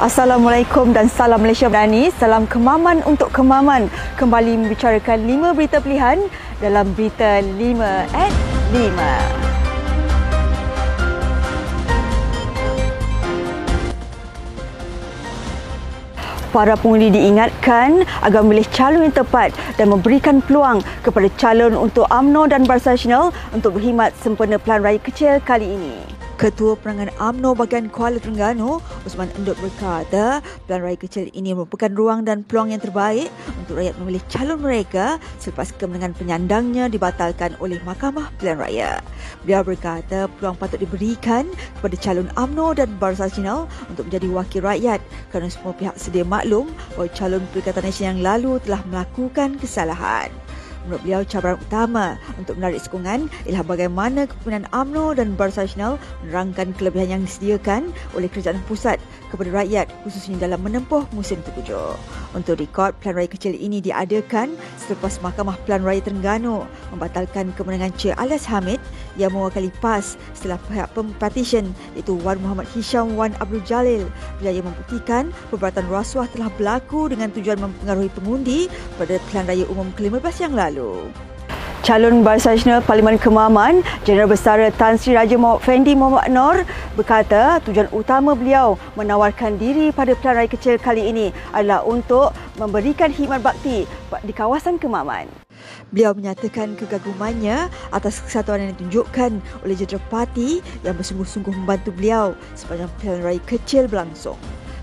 Assalamualaikum dan salam Malaysia Berani. Salam kemaman untuk kemaman. Kembali membicarakan lima berita pilihan dalam Berita 5 at 5. Para pengundi diingatkan agar memilih calon yang tepat dan memberikan peluang kepada calon untuk UMNO dan Barisan Nasional untuk berkhidmat sempena pelan raya kecil kali ini. Ketua Perangan UMNO bagian Kuala Terengganu, Usman Endut berkata, pelan raya kecil ini merupakan ruang dan peluang yang terbaik untuk rakyat memilih calon mereka selepas kemenangan penyandangnya dibatalkan oleh Mahkamah Pilihan Raya. Beliau berkata, peluang patut diberikan kepada calon UMNO dan Barisan Nasional untuk menjadi wakil rakyat kerana semua pihak sedia maklum bahawa calon Perikatan Nasional yang lalu telah melakukan kesalahan. Menurut beliau, cabaran utama untuk menarik sokongan ialah bagaimana kepimpinan UMNO dan Barisan Nasional menerangkan kelebihan yang disediakan oleh kerajaan pusat kepada rakyat khususnya dalam menempuh musim terpujuk. Untuk rekod, pelan raya kecil ini diadakan selepas Mahkamah Pelan Raya Terengganu membatalkan kemenangan Cik Alias Hamid yang mewakili PAS setelah pihak pempatisyen iaitu Wan Muhammad Hisham Wan Abdul Jalil berjaya membuktikan perbuatan rasuah telah berlaku dengan tujuan mempengaruhi pengundi pada Pelan Raya Umum ke-15 yang lalu lalu. Calon Barisan Nasional Parlimen Kemaman, Jeneral Besar Tan Sri Raja Muhammad Fendi Muhammad Nor berkata tujuan utama beliau menawarkan diri pada pilihan raya kecil kali ini adalah untuk memberikan khidmat bakti di kawasan Kemaman. Beliau menyatakan kegagumannya atas kesatuan yang ditunjukkan oleh jentera parti yang bersungguh-sungguh membantu beliau sepanjang pilihan raya kecil berlangsung.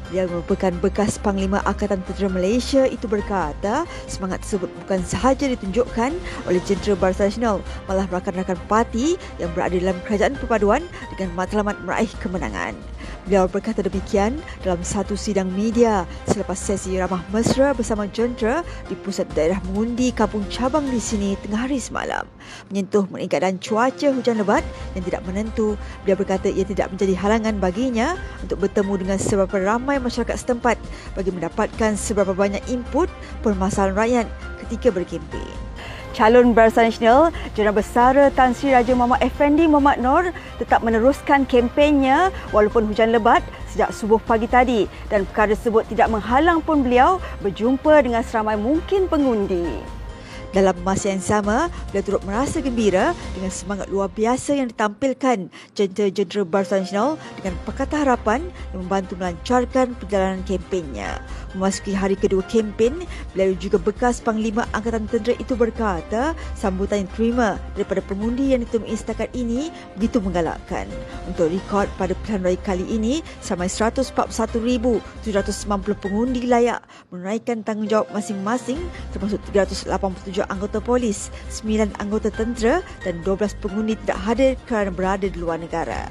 Yang merupakan bekas Panglima Angkatan Tentera Malaysia itu berkata semangat tersebut bukan sahaja ditunjukkan oleh jentera Barisan Nasional malah rakan-rakan parti yang berada dalam kerajaan perpaduan dengan matlamat meraih kemenangan. Beliau berkata demikian dalam satu sidang media selepas sesi ramah mesra bersama jentera di pusat daerah mengundi kampung cabang di sini tengah hari semalam. Menyentuh mengenai keadaan cuaca hujan lebat yang tidak menentu, beliau berkata ia tidak menjadi halangan baginya untuk bertemu dengan seberapa ramai masyarakat setempat bagi mendapatkan seberapa banyak input permasalahan rakyat ketika berkempen calon Barisan Nasional Jurnal Besar Tan Sri Raja Muhammad Effendi Muhammad Nur tetap meneruskan kempennya walaupun hujan lebat sejak subuh pagi tadi dan perkara tersebut tidak menghalang pun beliau berjumpa dengan seramai mungkin pengundi. Dalam masa yang sama, beliau turut merasa gembira dengan semangat luar biasa yang ditampilkan jentera-jentera Barisan Nasional dengan Pakatan Harapan yang membantu melancarkan perjalanan kempennya. Memasuki hari kedua kempen, beliau juga bekas Panglima Angkatan Tentera itu berkata sambutan yang terima daripada pengundi yang ditemui setakat ini begitu menggalakkan. Untuk rekod pada pilihan raya kali ini, sampai 141,790 pengundi layak menunaikan tanggungjawab masing-masing termasuk 387 anggota polis, 9 anggota tentera dan 12 pengundi tidak hadir kerana berada di luar negara.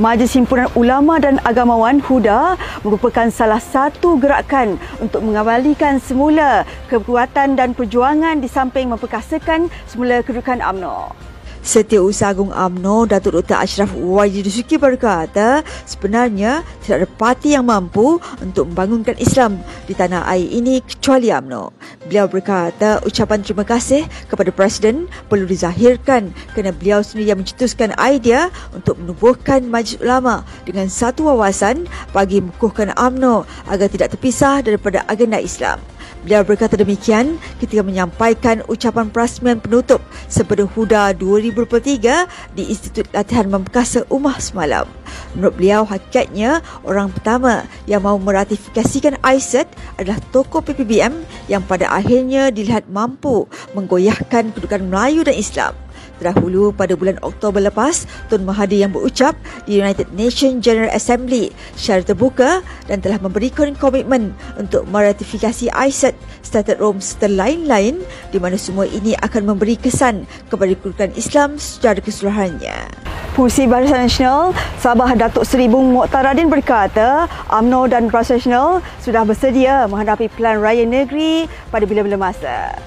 Majlis Himpunan Ulama dan Agamawan HUDA merupakan salah satu gerakan untuk mengembalikan semula kekuatan dan perjuangan di samping memperkasakan semula kedudukan UMNO. Setiausaha Agung AMNO Datuk Dr. Ashraf Wajid Suki berkata sebenarnya tidak ada parti yang mampu untuk membangunkan Islam di tanah air ini kecuali AMNO. Beliau berkata ucapan terima kasih kepada Presiden perlu dizahirkan kerana beliau sendiri yang mencetuskan idea untuk menubuhkan Majlis Ulama dengan satu wawasan bagi mengukuhkan AMNO agar tidak terpisah daripada agenda Islam. Beliau berkata demikian ketika menyampaikan ucapan perasmian penutup sebelum Huda 2023 di Institut Latihan Memperkasa Umah semalam. Menurut beliau, hakikatnya orang pertama yang mahu meratifikasikan ISET adalah tokoh PPBM yang pada akhirnya dilihat mampu menggoyahkan kedudukan Melayu dan Islam. Terdahulu pada bulan Oktober lepas, Tun Mahathir yang berucap di United Nations General Assembly secara terbuka dan telah memberikan komitmen untuk meratifikasi ISET Statut Rome serta lain-lain di mana semua ini akan memberi kesan kepada kedudukan Islam secara keseluruhannya. Fungsi Barisan Nasional Sabah Datuk Seri Bung Moktaradin berkata UMNO dan Barisan Nasional sudah bersedia menghadapi Pelan Raya Negeri pada bila-bila masa.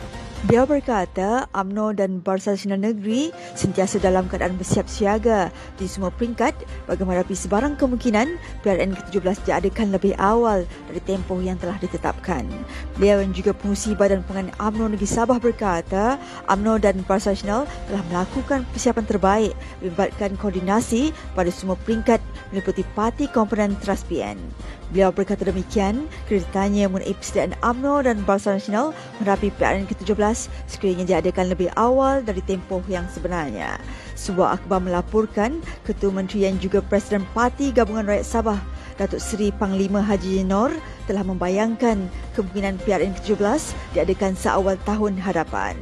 Dia berkata UMNO dan Barisan Nasional Negeri sentiasa dalam keadaan bersiap siaga di semua peringkat bagi menghadapi sebarang kemungkinan PRN ke-17 diadakan lebih awal dari tempoh yang telah ditetapkan. Beliau yang juga pengusi Badan Pengan UMNO Negeri Sabah berkata UMNO dan Nasional telah melakukan persiapan terbaik melibatkan koordinasi pada semua peringkat meliputi parti komponen Traspian. Beliau berkata demikian kerana ditanya mengenai persediaan UMNO dan Barisan Nasional menghadapi PRN ke-17 sekiranya diadakan lebih awal dari tempoh yang sebenarnya. Sebuah akhbar melaporkan Ketua Menteri yang juga Presiden Parti Gabungan Rakyat Sabah Datuk Seri Panglima Haji Nur telah membayangkan kemungkinan PRN ke-17 diadakan seawal tahun hadapan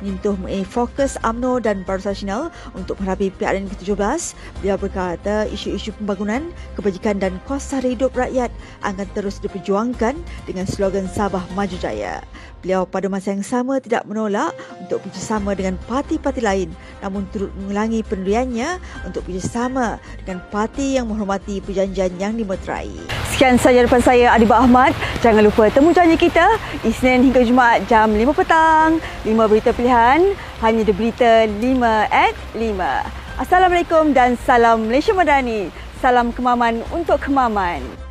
menyentuh mengenai fokus UMNO dan Barisan Nasional untuk menghadapi PRN ke-17. Beliau berkata isu-isu pembangunan, kebajikan dan kos sara hidup rakyat akan terus diperjuangkan dengan slogan Sabah Maju Jaya. Beliau pada masa yang sama tidak menolak untuk bekerjasama dengan parti-parti lain namun turut mengulangi pendiriannya untuk bekerjasama dengan parti yang menghormati perjanjian yang dimeterai. Sekian sahaja daripada saya Adibah Ahmad. Jangan lupa temu janji kita Isnin hingga Jumaat jam 5 petang. 5 berita pilihan hanya di berita 5 at 5. Assalamualaikum dan salam Malaysia Madani. Salam kemaman untuk kemaman.